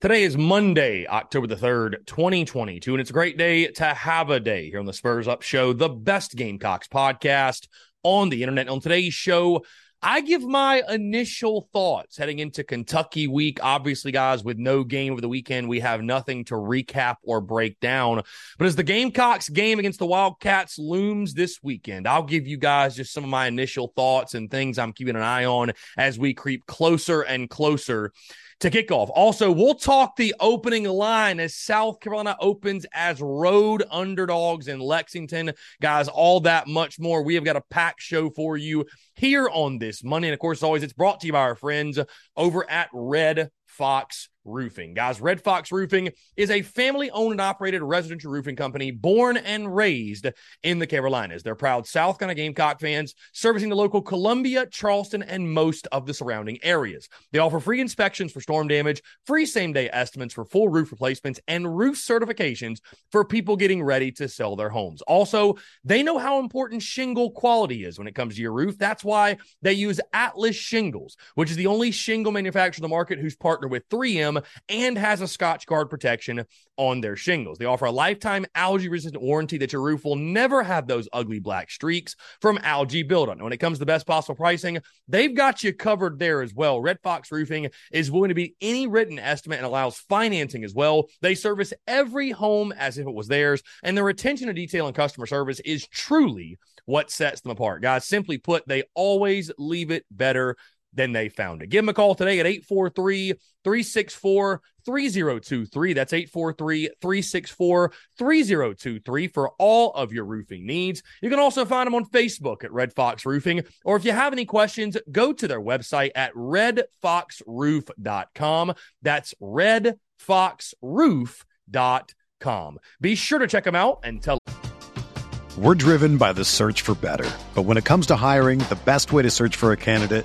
Today is Monday, October the 3rd, 2022, and it's a great day to have a day here on the Spurs Up Show, the best Gamecocks podcast on the internet. On today's show, I give my initial thoughts heading into Kentucky week. Obviously, guys, with no game over the weekend, we have nothing to recap or break down. But as the Gamecocks game against the Wildcats looms this weekend, I'll give you guys just some of my initial thoughts and things I'm keeping an eye on as we creep closer and closer to kickoff. Also, we'll talk the opening line as South Carolina opens as road underdogs in Lexington. Guys, all that much more. We have got a packed show for you here on this Monday. And of course, always, it's brought to you by our friends over at Red Fox Roofing. Guys, Red Fox Roofing is a family owned and operated residential roofing company born and raised in the Carolinas. They're proud South Carolina Gamecock fans, servicing the local Columbia, Charleston, and most of the surrounding areas. They offer free inspections for storm damage, free same day estimates for full roof replacements, and roof certifications for people getting ready to sell their homes. Also, they know how important shingle quality is when it comes to your roof. That's why they use Atlas Shingles, which is the only shingle manufacturer in the market who's partnered with 3M and has a Scotchgard protection on their shingles. They offer a lifetime algae resistant warranty that your roof will never have those ugly black streaks from algae buildup. And when it comes to the best possible pricing, they've got you covered there as well. Red Fox Roofing is willing to beat any written estimate and allows financing as well. They service every home as if it was theirs, and their attention to detail and customer service is truly what sets them apart. Guys, simply put, they always leave it better than they found it. Give them a call today at 843 364 3023. That's 843 364 3023 for all of your roofing needs. You can also find them on Facebook at Red Fox Roofing. Or if you have any questions, go to their website at redfoxroof.com. That's redfoxroof.com. Be sure to check them out and tell. We're driven by the search for better. But when it comes to hiring, the best way to search for a candidate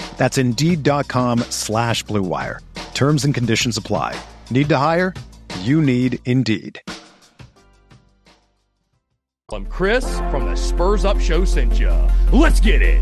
That's Indeed.com slash BlueWire. Terms and conditions apply. Need to hire? You need Indeed. I'm Chris from the Spurs Up Show sent you. Let's get it.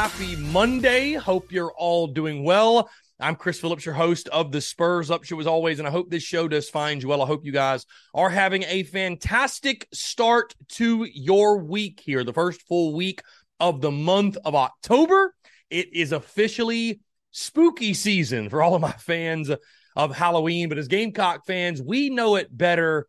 Happy Monday. Hope you're all doing well. I'm Chris Phillips, your host of the Spurs Up Show, as always, and I hope this show does find you well. I hope you guys are having a fantastic start to your week here, the first full week of the month of October. It is officially spooky season for all of my fans of Halloween, but as Gamecock fans, we know it better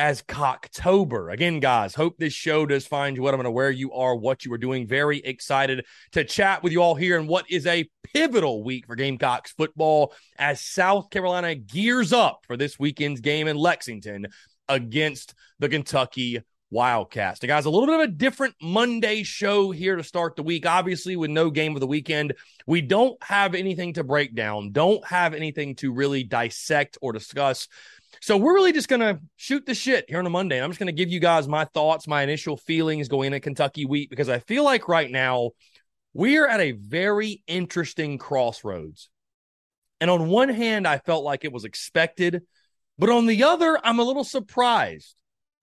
as Cocktober. Again, guys, hope this show does find you what I'm going to where you are, what you are doing. Very excited to chat with you all here in what is a pivotal week for Gamecocks football as South Carolina gears up for this weekend's game in Lexington against the Kentucky Wildcats. Now, guys, a little bit of a different Monday show here to start the week. Obviously, with no game of the weekend, we don't have anything to break down, don't have anything to really dissect or discuss. So we're really just going to shoot the shit here on a Monday. I'm just going to give you guys my thoughts, my initial feelings going into Kentucky week because I feel like right now we're at a very interesting crossroads. And on one hand, I felt like it was expected, but on the other, I'm a little surprised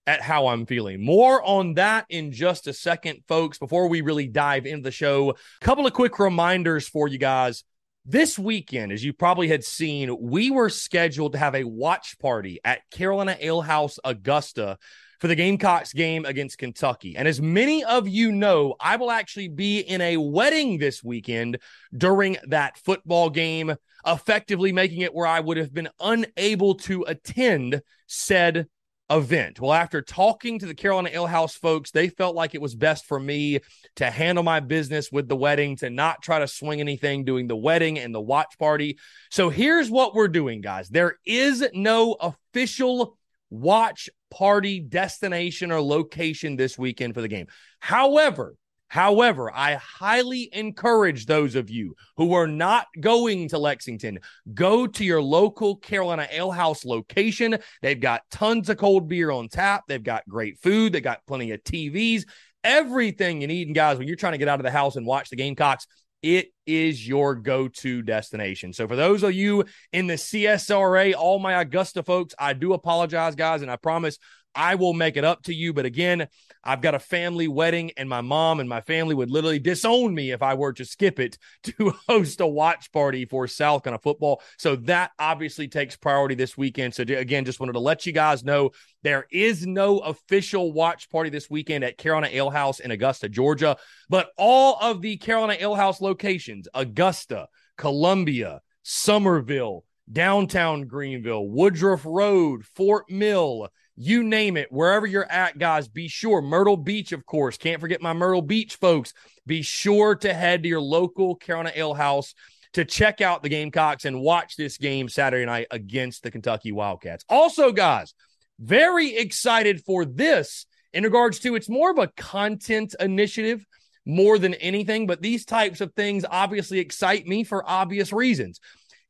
at how I'm feeling. More on that in just a second, folks. Before we really dive into the show, a couple of quick reminders for you guys. This weekend, as you probably had seen, we were scheduled to have a watch party at Carolina Ale House Augusta for the Gamecocks game against Kentucky. And as many of you know, I will actually be in a wedding this weekend during that football game, effectively making it where I would have been unable to attend said event. Well, after talking to the Carolina Ale House folks, they felt like it was best for me to handle my business with the wedding, to not try to swing anything doing the wedding and the watch party. So here's what we're doing, guys. There is no official watch party destination or location this weekend for the game. However, However, I highly encourage those of you who are not going to Lexington, go to your local Carolina Ale House location. They've got tons of cold beer on tap. They've got great food. They got plenty of TVs, everything you need. And guys, when you're trying to get out of the house and watch the Gamecocks, it is your go to destination. So, for those of you in the CSRA, all my Augusta folks, I do apologize, guys, and I promise I will make it up to you. But again, I've got a family wedding, and my mom and my family would literally disown me if I were to skip it to host a watch party for South Carolina football. So that obviously takes priority this weekend. So again, just wanted to let you guys know there is no official watch party this weekend at Carolina Ale House in Augusta, Georgia, but all of the Carolina Ale House locations, Augusta, Columbia, Summerville, downtown Greenville, Woodruff Road, Fort Mill, you name it, wherever you're at, guys, be sure. Myrtle Beach, of course. Can't forget my Myrtle Beach folks. Be sure to head to your local Carolina Ale House to check out the Gamecocks and watch this game Saturday night against the Kentucky Wildcats. Also, guys, very excited for this in regards to it's more of a content initiative more than anything, but these types of things obviously excite me for obvious reasons.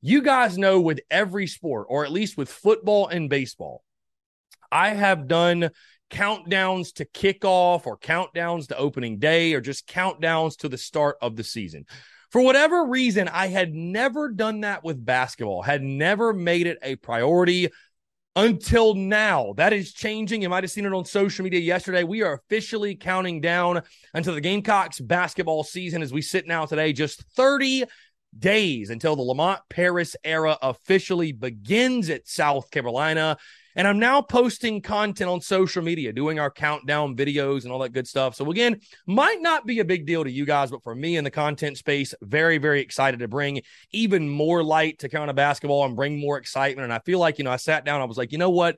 You guys know with every sport, or at least with football and baseball, I have done countdowns to kickoff or countdowns to opening day or just countdowns to the start of the season. For whatever reason, I had never done that with basketball, had never made it a priority until now. That is changing. You might have seen it on social media yesterday. We are officially counting down until the Gamecocks basketball season as we sit now today, just 30 days until the Lamont Paris era officially begins at South Carolina. And I'm now posting content on social media, doing our countdown videos and all that good stuff. So, again, might not be a big deal to you guys, but for me in the content space, very, very excited to bring even more light to Carolina basketball and bring more excitement. And I feel like, you know, I sat down, I was like, you know what?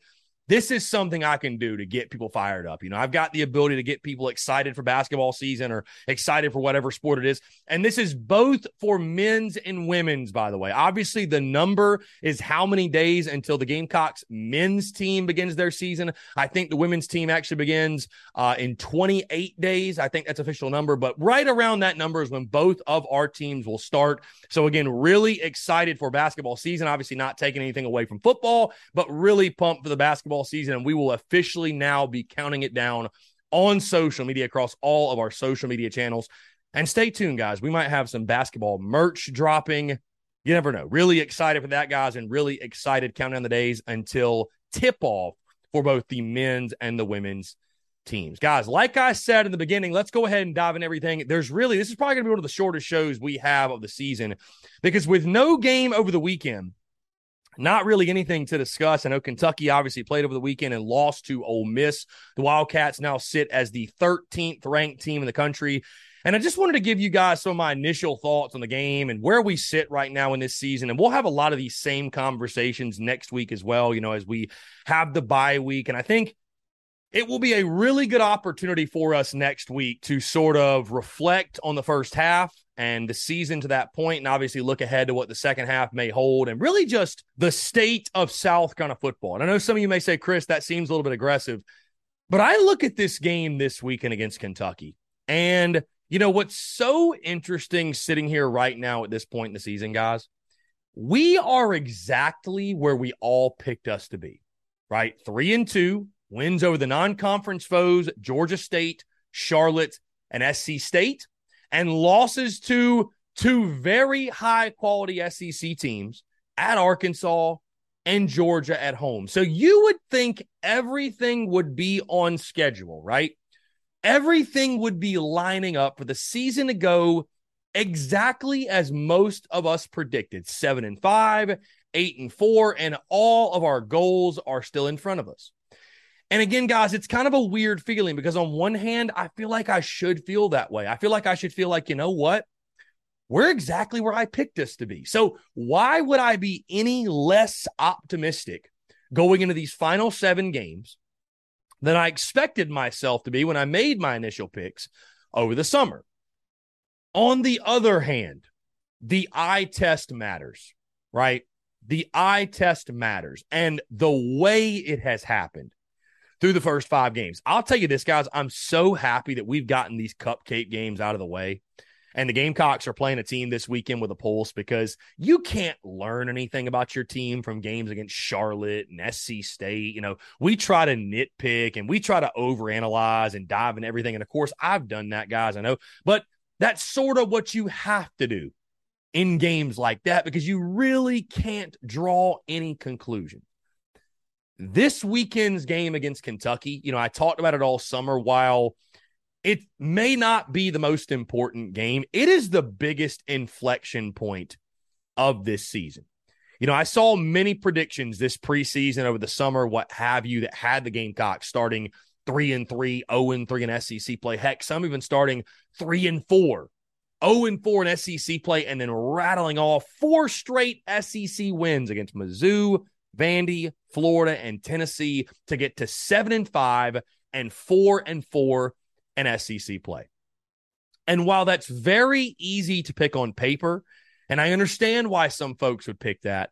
This is something I can do to get people fired up. You know, I've got the ability to get people excited for basketball season or excited for whatever sport it is. And this is both for men's and women's, by the way. Obviously, the number is how many days until the Gamecocks men's team begins their season. I think the women's team actually begins uh, in 28 days. I think that's official number, but right around that number is when both of our teams will start. So, again, really excited for basketball season. Obviously, not taking anything away from football, but really pumped for the basketball season, and we will officially now be counting it down on social media across all of our social media channels. And stay tuned, guys. We might have some basketball merch dropping. You never know. Really excited for that, guys, and really excited counting down the days until tip off for both the men's and the women's teams. Guys, like I said in the beginning, let's go ahead and dive in everything. There's really, this is probably going to be one of the shortest shows we have of the season because with no game over the weekend, not really anything to discuss. I know Kentucky obviously played over the weekend and lost to Ole Miss. The Wildcats now sit as the 13th ranked team in the country. And I just wanted to give you guys some of my initial thoughts on the game and where we sit right now in this season. And we'll have a lot of these same conversations next week as well, you know, as we have the bye week. And I think it will be a really good opportunity for us next week to sort of reflect on the first half and the season to that point, and obviously look ahead to what the second half may hold, and really just the state of South Carolina football. And I know some of you may say, Chris, that seems a little bit aggressive, but I look at this game this weekend against Kentucky, and you know what's so interesting sitting here right now at this point in the season, guys? We are exactly where we all picked us to be. right? Three and two, wins over the non conference foes, Georgia State, Charlotte, and SC State, and losses to two very high quality SEC teams at Arkansas and Georgia at home. So you would think everything would be on schedule, right? Everything would be lining up for the season to go exactly as most of us predicted 7 and 5, 8 and 4, and all of our goals are still in front of us. And again, guys, it's kind of a weird feeling because on one hand, I feel like I should feel that way. I feel like I should feel like, you know what? We're exactly where I picked us to be. So why would I be any less optimistic going into these final seven games than I expected myself to be when I made my initial picks over the summer? On the other hand, the eye test matters, right? The eye test matters. And the way it has happened through the first five games. I'll tell you this, guys. I'm so happy that we've gotten these cupcake games out of the way. And the Gamecocks are playing a team this weekend with a pulse because you can't learn anything about your team from games against Charlotte and SC State. You know, we try to nitpick and we try to overanalyze and dive in everything. And of course, I've done that, guys. I know, but that's sort of what you have to do in games like that because you really can't draw any conclusion. This weekend's game against Kentucky, you know, I talked about it all summer. While it may not be the most important game, it is the biggest inflection point of this season. You know, I saw many predictions this preseason over the summer, what have you, that had the Gamecocks starting three and three, zero and three in SEC play. Heck, some even starting three and four, zero and four in SEC play, and then rattling off four straight SEC wins against Mizzou, Vandy, Florida, and Tennessee to get to seven and five and four and four in SEC play. And while that's very easy to pick on paper, and I understand why some folks would pick that,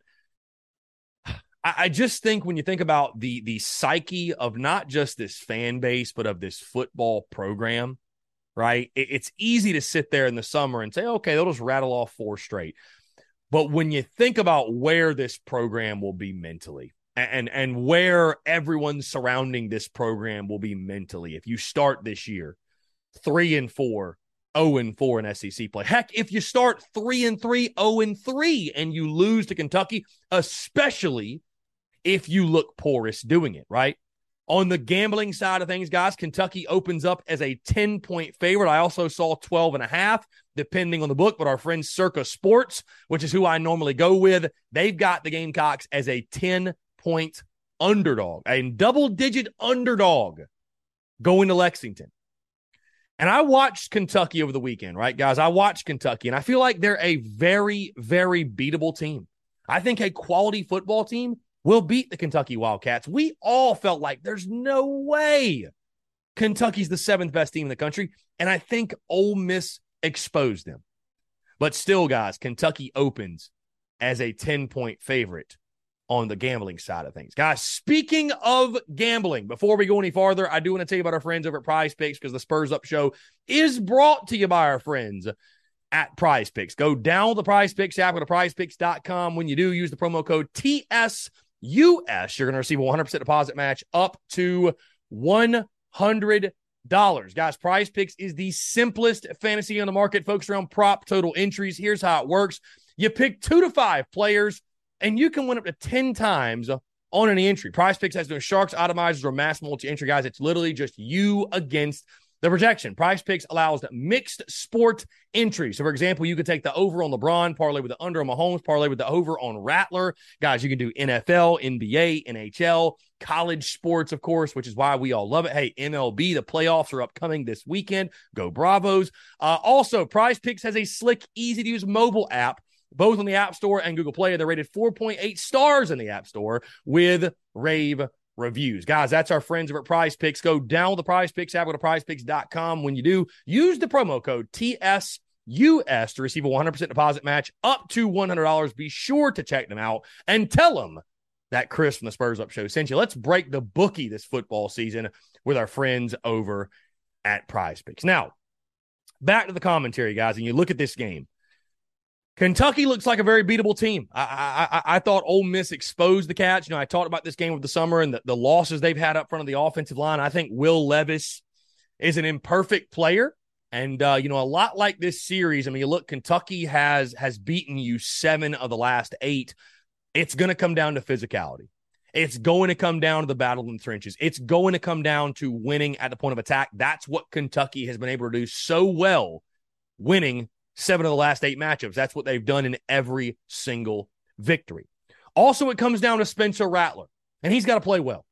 I just think when you think about the the psyche of not just this fan base, but of this football program, right? It's easy to sit there in the summer and say, okay, they'll just rattle off four straight. But when you think about where this program will be mentally and and where everyone surrounding this program will be mentally, if you start this year three and four, 0 and 4 in SEC play. Heck, if you start 3 and 3, 0 and 3 and you lose to Kentucky, especially if you look porous doing it, right? On the gambling side of things, guys, Kentucky opens up as a 10 point favorite. I also saw 12 and a half, depending on the book, but our friends Circa Sports, which is who I normally go with, they've got the Gamecocks as a 10 point underdog, a double digit underdog going to Lexington. And I watched Kentucky over the weekend, right, guys? I watched Kentucky, and I feel like they're a very, very beatable team. I think a quality football team will beat the Kentucky Wildcats. We all felt like there's no way Kentucky's the seventh best team in the country. And I think Ole Miss exposed them. But still, guys, Kentucky opens as a 10 point favorite on the gambling side of things. Guys, speaking of gambling, before we go any farther, I do want to tell you about our friends over at Prize Picks because the Spurs Up Show is brought to you by our friends at Prize Picks. Go down the Prize Picks app, go to prizepicks.com. When you do, use the promo code TS US, you're going to receive a 100% deposit match up to $100. Guys, Prize Picks is the simplest fantasy on the market, folks, around prop total entries. Here's how it works you pick two to five players, and you can win up to 10 times on any entry. Prize Picks has no sharks, optimizers, or mass multi entry, guys. It's literally just you against the projection. Prize Picks allows mixed sport entry. So, for example, you could take the over on LeBron, parlay with the under on Mahomes, parlay with the over on Rattler. Guys, you can do NFL, NBA, NHL, college sports, of course, which is why we all love it. Hey, MLB, the playoffs are upcoming this weekend. Go Bravos. Uh, also, Prize Picks has a slick, easy to use mobile app both on the App Store and Google Play. They're rated 4.8 stars in the App Store with rave reviews. Guys, that's our friends over at Prize Picks. Go down the Prize Picks app, go to prizepicks.com. When you do, use the promo code TSUS to receive a 100% deposit match up to $100. Be sure to check them out and tell them that Chris from the Spurs Up Show sent you. Let's break the bookie this football season with our friends over at Prize Picks. Now, back to the commentary, guys, and you look at this game. Kentucky looks like a very beatable team. I, I, I thought Ole Miss exposed the Cats. You know, I talked about this game of the summer and the, the losses they've had up front of the offensive line. I think Will Levis is an imperfect player. And uh, you know, a lot like this series. I mean, you look, Kentucky has has beaten you seven of the last eight. It's going to come down to physicality. It's going to come down to the battle in the trenches. It's going to come down to winning at the point of attack. That's what Kentucky has been able to do so well, winning seven of the last eight matchups. That's what they've done in every single victory. Also, it comes down to Spencer Rattler, and he's got to play well.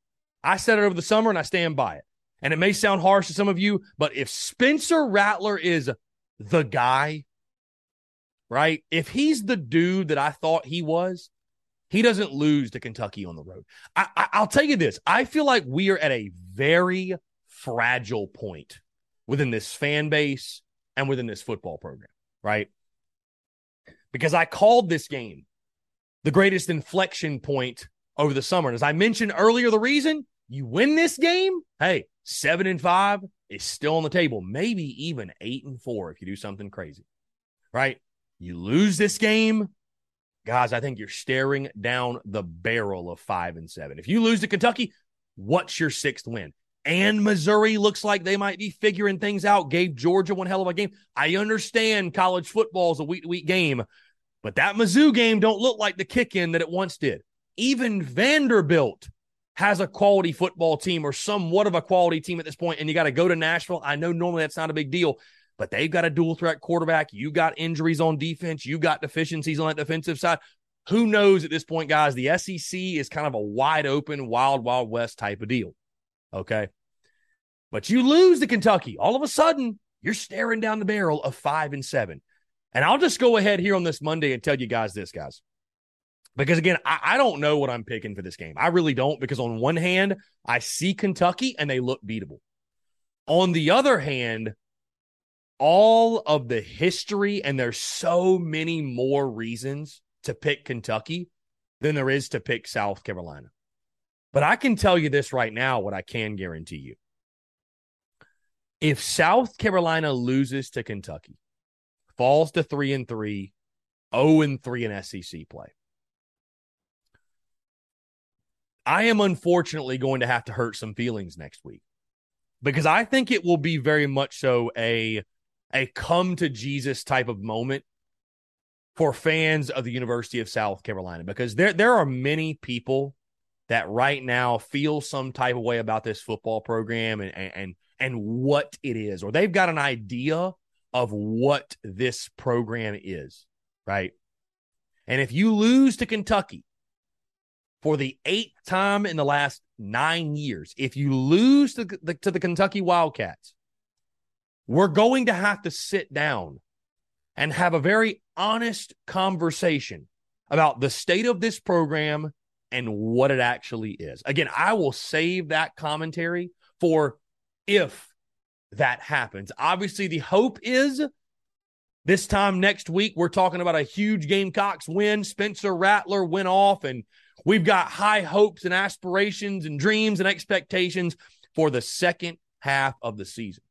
I said it over the summer, and I stand by it. And it may sound harsh to some of you, but if Spencer Rattler is the guy, right? If he's the dude that I thought he was, he doesn't lose to Kentucky on the road. I, I, I'll tell you this I feel like we are at a very fragile point within this fan base and within this football program right? Because I called this game the greatest inflection point over the summer. And as I mentioned earlier, the reason you win this game, hey, seven and five is still on the table, maybe even eight and four if you do something crazy, right? You lose this game, guys, I think you're staring down the barrel of five and seven. If you lose to Kentucky, what's your sixth win? And Missouri looks like they might be figuring things out. Gave Georgia one hell of a game. I understand college football is a week to week game, but that Mizzou game don't look like the kick in that it once did. Even Vanderbilt has a quality football team or somewhat of a quality team at this point, and you got to go to Nashville. I know normally that's not a big deal, but they've got a dual threat quarterback. You got injuries on defense. You got deficiencies on that defensive side. Who knows at this point, guys? The SEC is kind of a wide open, wild, wild west type of deal. Okay. But you lose to Kentucky. All of a sudden, you're staring down the barrel of five and seven. And I'll just go ahead here on this Monday and tell you guys this, guys. Because again, I, I, don't know what I'm picking for this game. I really don't, because on one hand, I see Kentucky and they look beatable. On the other hand, all of the history, and there's so many more reasons to pick Kentucky than there is to pick South Carolina. But I can tell you this right now, what I can guarantee you. If South Carolina loses to Kentucky, falls to three and three, 0 and three in SEC play, I am unfortunately going to have to hurt some feelings next week because I think it will be very much so a a come to Jesus type of moment for fans of the University of South Carolina because there there are many people that right now feel some type of way about this football program and and and what it is, or they've got an idea of what this program is, right? And if you lose to Kentucky for the eighth time in the last nine years, if you lose to the, to the Kentucky Wildcats, we're going to have to sit down and have a very honest conversation about the state of this program and what it actually is. Again, I will save that commentary for if that happens. Obviously, the hope is this time next week, we're talking about a huge Gamecocks win. Spencer Rattler went off, and we've got high hopes and aspirations and dreams and expectations for the second half of the season.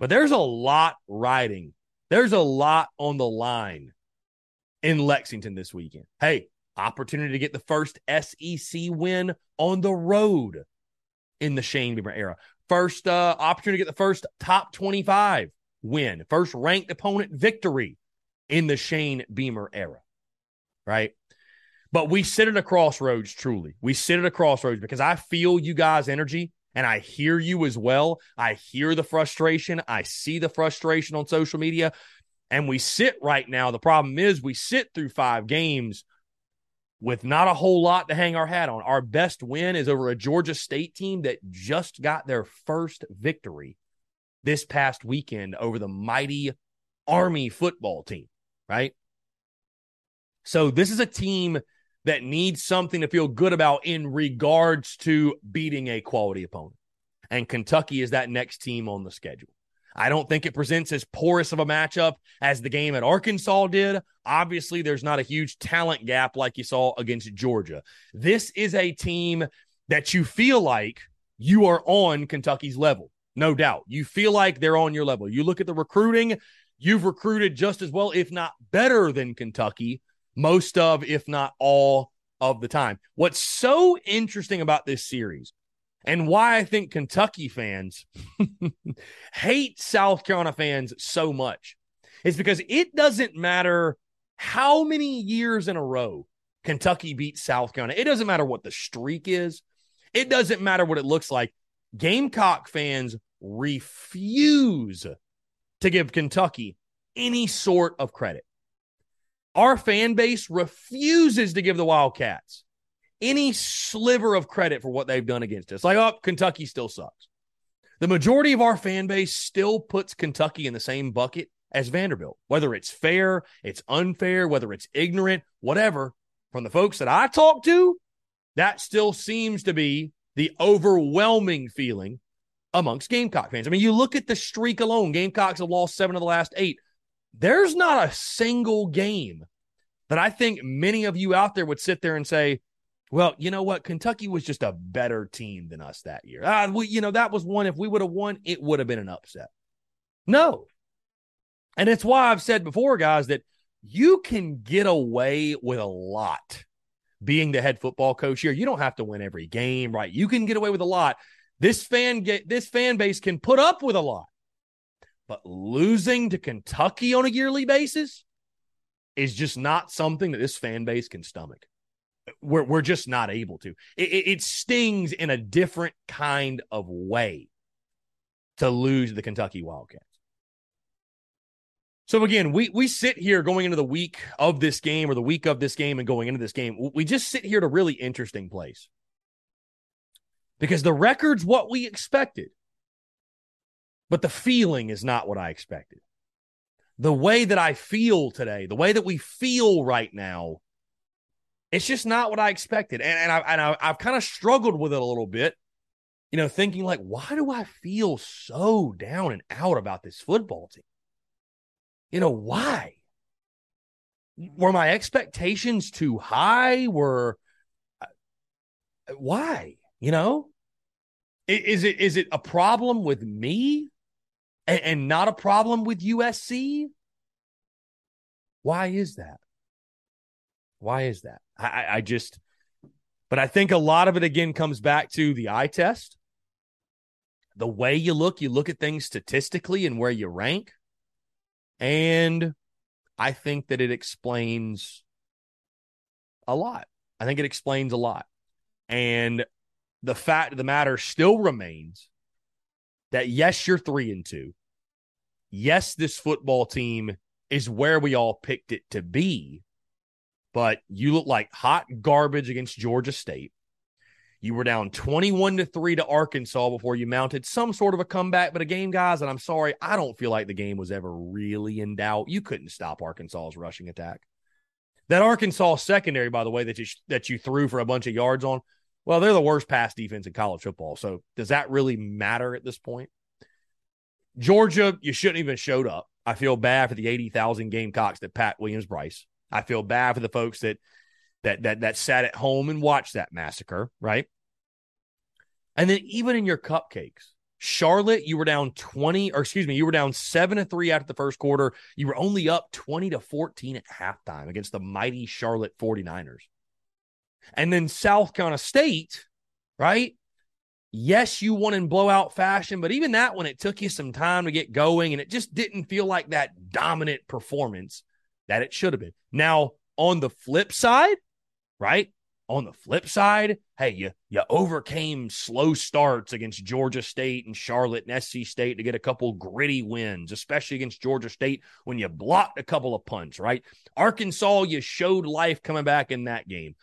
But there's a lot riding, there's a lot on the line in Lexington this weekend. Hey, opportunity to get the first SEC win on the road in the Shane Beamer era first uh, opportunity to get the first top 25 win, first ranked opponent victory in the Shane Beamer era, right? But we sit at a crossroads, truly. We sit at a crossroads because I feel you guys' energy and I hear you as well. I hear the frustration. I see the frustration on social media. And we sit right now. The problem is we sit through five games with not a whole lot to hang our hat on. Our best win is over a Georgia State team that just got their first victory this past weekend over the mighty Army football team, right? So this is a team that needs something to feel good about in regards to beating a quality opponent. And Kentucky is that next team on the schedule. I don't think it presents as porous of a matchup as the game at Arkansas did. Obviously, there's not a huge talent gap like you saw against Georgia. This is a team that you feel like you are on Kentucky's level. No doubt. You feel like they're on your level. You look at the recruiting, you've recruited just as well, if not better than Kentucky, most of, if not all of the time. What's so interesting about this series and why I think Kentucky fans hate South Carolina fans so much is because it doesn't matter how many years in a row Kentucky beats South Carolina. It doesn't matter what the streak is. It doesn't matter what it looks like. Gamecock fans refuse to give Kentucky any sort of credit. Our fan base refuses to give the Wildcats any sliver of credit for what they've done against us. Like, oh, Kentucky still sucks. The majority of our fan base still puts Kentucky in the same bucket as Vanderbilt, whether it's fair, it's unfair, whether it's ignorant, whatever. From the folks that I talk to, that still seems to be the overwhelming feeling amongst Gamecock fans. I mean, you look at the streak alone, Gamecocks have lost seven of the last eight. There's not a single game that I think many of you out there would sit there and say, well, you know what? Kentucky was just a better team than us that year. Ah, we, you know, that was one. If we would have won, it would have been an upset. No. And it's why I've said before, guys, that you can get away with a lot being the head football coach here. You don't have to win every game, right? You can get away with a lot. This fan get this fan base can put up with a lot. But losing to Kentucky on a yearly basis is just not something that this fan base can stomach. We're, we're just not able to. It, it stings in a different kind of way to lose the Kentucky Wildcats. So again, we we sit here going into the week of this game or the week of this game and going into this game. We just sit here at a really interesting place. Because the record's what we expected. But the feeling is not what I expected. The way that I feel today, the way that we feel right now, it's just not what I expected. And, and, I, and I, I've kind of struggled with it a little bit, you know, thinking like, why do I feel so down and out about this football team? You know, why? Were my expectations too high? Were uh, why? You know? Is it is it a problem with me and, and not a problem with USC? Why is that? Why is that? I, I just, but I think a lot of it again comes back to the eye test. The way you look, you look at things statistically and where you rank. And I think that it explains a lot. I think it explains a lot. And the fact of the matter still remains that yes, you're three and two. Yes, this football team is where we all picked it to be, but you look like hot garbage against Georgia State. You were down 21 to 3 to Arkansas before you mounted some sort of a comeback, but a game, guys, and I'm sorry, I don't feel like the game was ever really in doubt. You couldn't stop Arkansas's rushing attack. That Arkansas secondary, by the way, that you that you threw for a bunch of yards on, well, they're the worst pass defense in college football. So does that really matter at this point? Georgia, you shouldn't even showed up. I feel bad for the 80,000 Gamecocks that Pat Williams Brice. I feel bad for the folks that that that that sat at home and watched that massacre, right? And then even in your cupcakes, Charlotte, you were down 20, or excuse me, you were down seven to three after the first quarter. You were only up 20 to 14 at halftime against the mighty Charlotte 49ers. And then South Carolina State, right? Yes, you won in blowout fashion, but even that one, it took you some time to get going, and it just didn't feel like that dominant performance that it should have been. Now, on the flip side, right? On the flip side, hey, you you overcame slow starts against Georgia State and Charlotte and SC State to get a couple gritty wins, especially against Georgia State when you blocked a couple of punts, right? Arkansas, you showed life coming back in that game.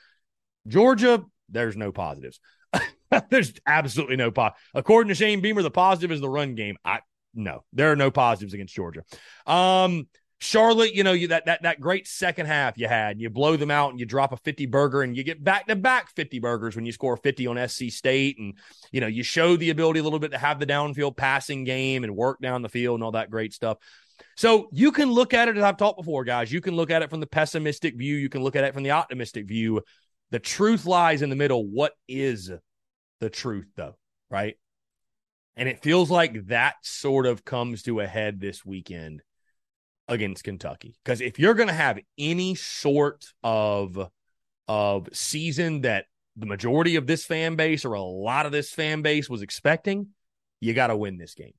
Georgia, there's no positives. there's absolutely no positive. According to Shane Beamer, the positive is the run game. I no, there are no positives against Georgia. Um, Charlotte, you know, you that that that great second half you had, you blow them out and you drop a 50 burger and you get back to back 50 burgers when you score 50 on SC State. And, you know, you show the ability a little bit to have the downfield passing game and work down the field and all that great stuff. So you can look at it as I've talked before, guys. You can look at it from the pessimistic view, you can look at it from the optimistic view. The truth lies in the middle. What is the truth, though? Right. And it feels like that sort of comes to a head this weekend against Kentucky. Because if you're going to have any sort of of season that the majority of this fan base or a lot of this fan base was expecting, you got to win this game.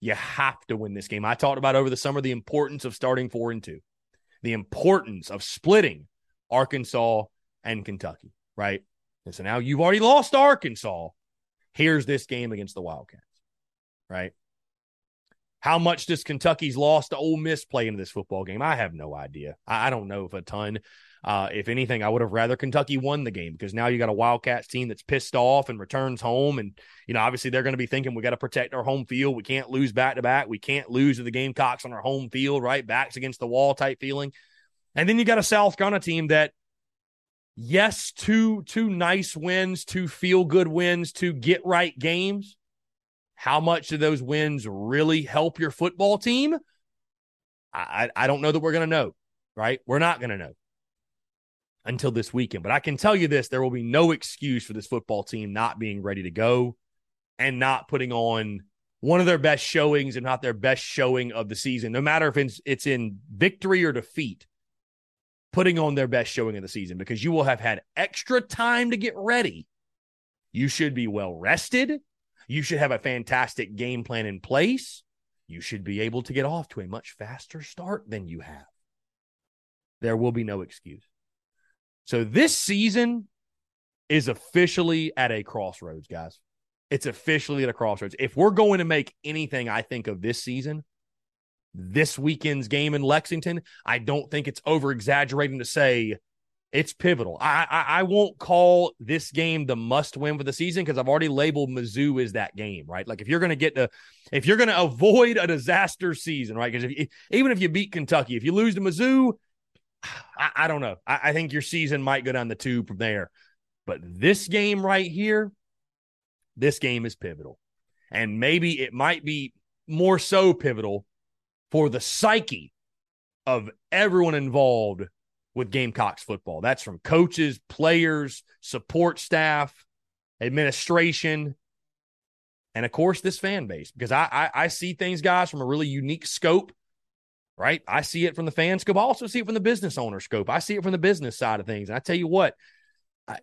You have to win this game. I talked about over the summer the importance of starting four and two, the importance of splitting Arkansas and Kentucky, right? And so now you've already lost Arkansas. Here's this game against the Wildcats, right? How much does Kentucky's loss to Ole Miss play into this football game? I have no idea. I, don't know if a ton. Uh, if anything, I would have rather Kentucky won the game because now you got a Wildcats team that's pissed off and returns home. And, you know, obviously they're going to be thinking we got to protect our home field. We can't lose back to back. We can't lose to the Gamecocks on our home field, right? Backs against the wall type feeling. And then you got a South Carolina team that, yes, two two nice wins, two feel good wins, two get right games. How much do those wins really help your football team? I, I don't know that we're going to know, right? We're not going to know until this weekend. But I can tell you this there will be no excuse for this football team not being ready to go and not putting on one of their best showings and not their best showing of the season, no matter if it's, it's in victory or defeat, putting on their best showing of the season because you will have had extra time to get ready. You should be well rested. You should have a fantastic game plan in place. You should be able to get off to a much faster start than you have. There will be no excuse. So this season is officially at a crossroads, guys. It's officially at a crossroads. If we're going to make anything, I think, of this season, this weekend's game in Lexington, I don't think it's over exaggerating to say it's pivotal. I, I, I won't call this game the must win for the season because I've already labeled Mizzou as that game, right? Like if you're going to get to, if you're going to avoid a disaster season, right? Because even if you beat Kentucky, if you lose to Mizzou, I, I don't know. I, I think your season might go down the tube from there. But this game right here, this game is pivotal. And maybe it might be more so pivotal for the psyche of everyone involved with Gamecocks football. That's from coaches, players, support staff, administration, and of course this fan base. Because I, I, I see things, guys, from a really unique scope right? I see it from the fan scope. I also see it from the business owner scope. I see it from the business side of things. And I tell you what, I,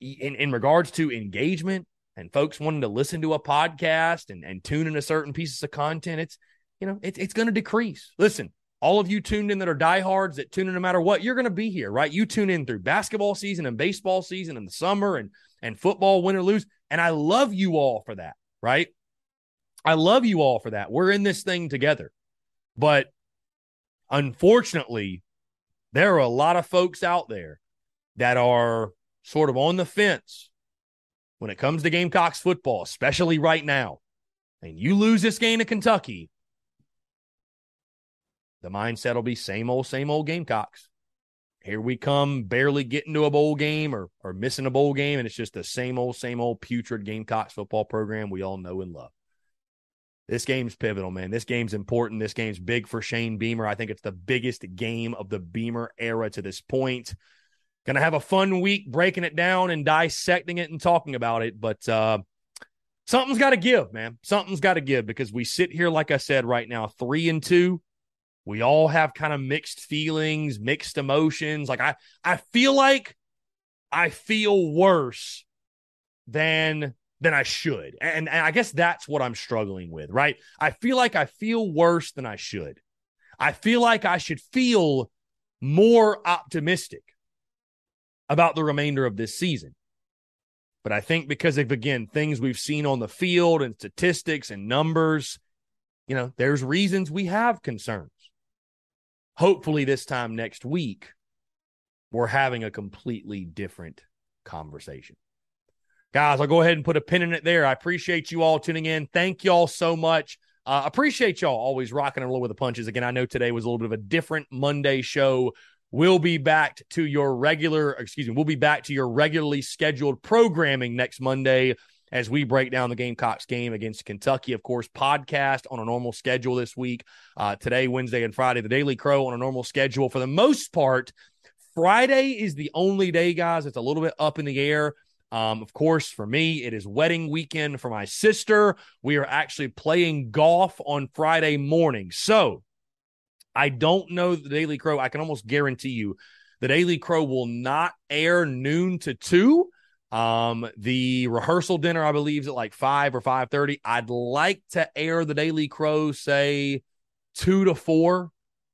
in, in regards to engagement and folks wanting to listen to a podcast and, and tune in to certain pieces of content, it's, you know, it, it's going to decrease. Listen, all of you tuned in that are diehards that tune in no matter what, you're going to be here, right? You tune in through basketball season and baseball season and the summer and, and football, win or lose. And I love you all for that, right? I love you all for that. We're in this thing together. But Unfortunately, there are a lot of folks out there that are sort of on the fence when it comes to Gamecocks football, especially right now. And you lose this game to Kentucky, the mindset will be same old, same old Gamecocks. Here we come, barely getting to a bowl game or, or missing a bowl game, and it's just the same old, same old putrid Gamecocks football program we all know and love. This game's pivotal, man. This game's important. This game's big for Shane Beamer. I think it's the biggest game of the Beamer era to this point. Gonna have a fun week breaking it down and dissecting it and talking about it, but uh, something's got to give, man. Something's got to give because we sit here, like I said, right now, three and two. We all have kind of mixed feelings, mixed emotions. Like I, I feel like I feel worse than than I should. And, and I guess that's what I'm struggling with, right? I feel like I feel worse than I should. I feel like I should feel more optimistic about the remainder of this season. But I think because of, again, things we've seen on the field and statistics and numbers, you know, there's reasons we have concerns. Hopefully, this time next week, we're having a completely different conversation. Guys, I'll go ahead and put a pin in it there. I appreciate you all tuning in. Thank you all so much. Uh, appreciate y'all always rocking and roll with the punches. Again, I know today was a little bit of a different Monday show. We'll be back to your regular, excuse me, we'll be back to your regularly scheduled programming next Monday as we break down the Gamecocks game against Kentucky. Of course, podcast on a normal schedule this week. Uh, today, Wednesday, and Friday, the Daily Crow on a normal schedule. For the most part, Friday is the only day, guys. It's a little bit up in the air. Um, of course, for me, it is wedding weekend for my sister. We are actually playing golf on Friday morning. So I don't know the Daily Crow. I can almost guarantee you the Daily Crow will not air noon to two. Um, the rehearsal dinner, I believe, is at like five or five thirty. I'd like to air the Daily Crow, say two to four,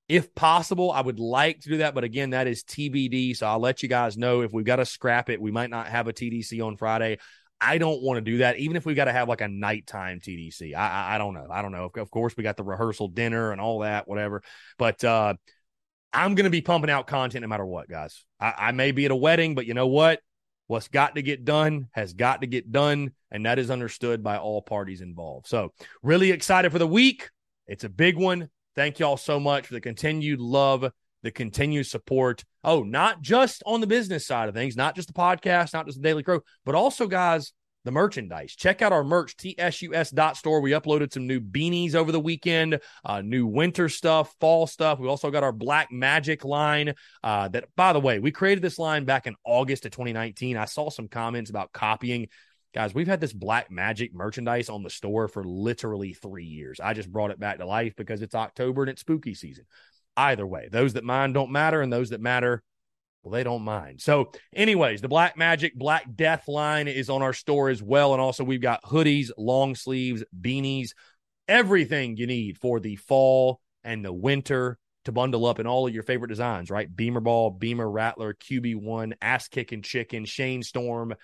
if possible. I would like to do that, but again, that is TBD. So I'll let you guys know if we've got to scrap it. We might not have a TDC on Friday. I don't want to do that, even if we've got to have like a nighttime TDC. I, I, I don't know. I don't know. Of course, we got the rehearsal dinner and all that, whatever. But uh, I'm going to be pumping out content no matter what, guys. I, I may be at a wedding, but you know what? What's got to get done has got to get done, and that is understood by all parties involved. So, really excited for the week. It's a big one. Thank y'all so much for the continued love, the continued support. Oh, not just on the business side of things, not just the podcast, not just the Daily Crow, but also, guys, the merchandise. Check out our merch, tsus.store. We uploaded some new beanies over the weekend, uh, new winter stuff, fall stuff. We also got our Black Magic line. Uh, that, by the way, we created this line back in August of 2019. I saw some comments about copying. Guys, we've had this Black Magic merchandise on the store for literally three years. I just brought it back to life because it's October and it's spooky season. Either way, those that mind don't matter, and those that matter well, they don't mind. So, anyways, the Black Magic Black Death line is on our store as well. And also, we've got hoodies, long sleeves, beanies, everything you need for the fall and the winter to bundle up in all of your favorite designs, right? Beamer Ball, Beamer Rattler, QB1, Ass Kicking Chicken, Shane Storm,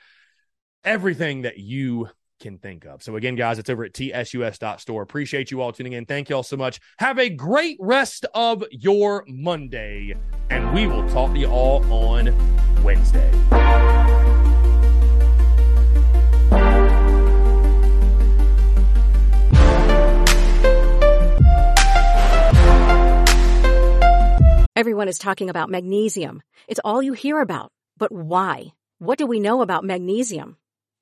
everything that you can think of. So again, guys, it's over at tsus.store. Appreciate you all tuning in. Thank you all so much. Have a great rest of your Monday, and we will talk to you all on Wednesday. Everyone is talking about magnesium. It's all you hear about. But why? What do we know about magnesium?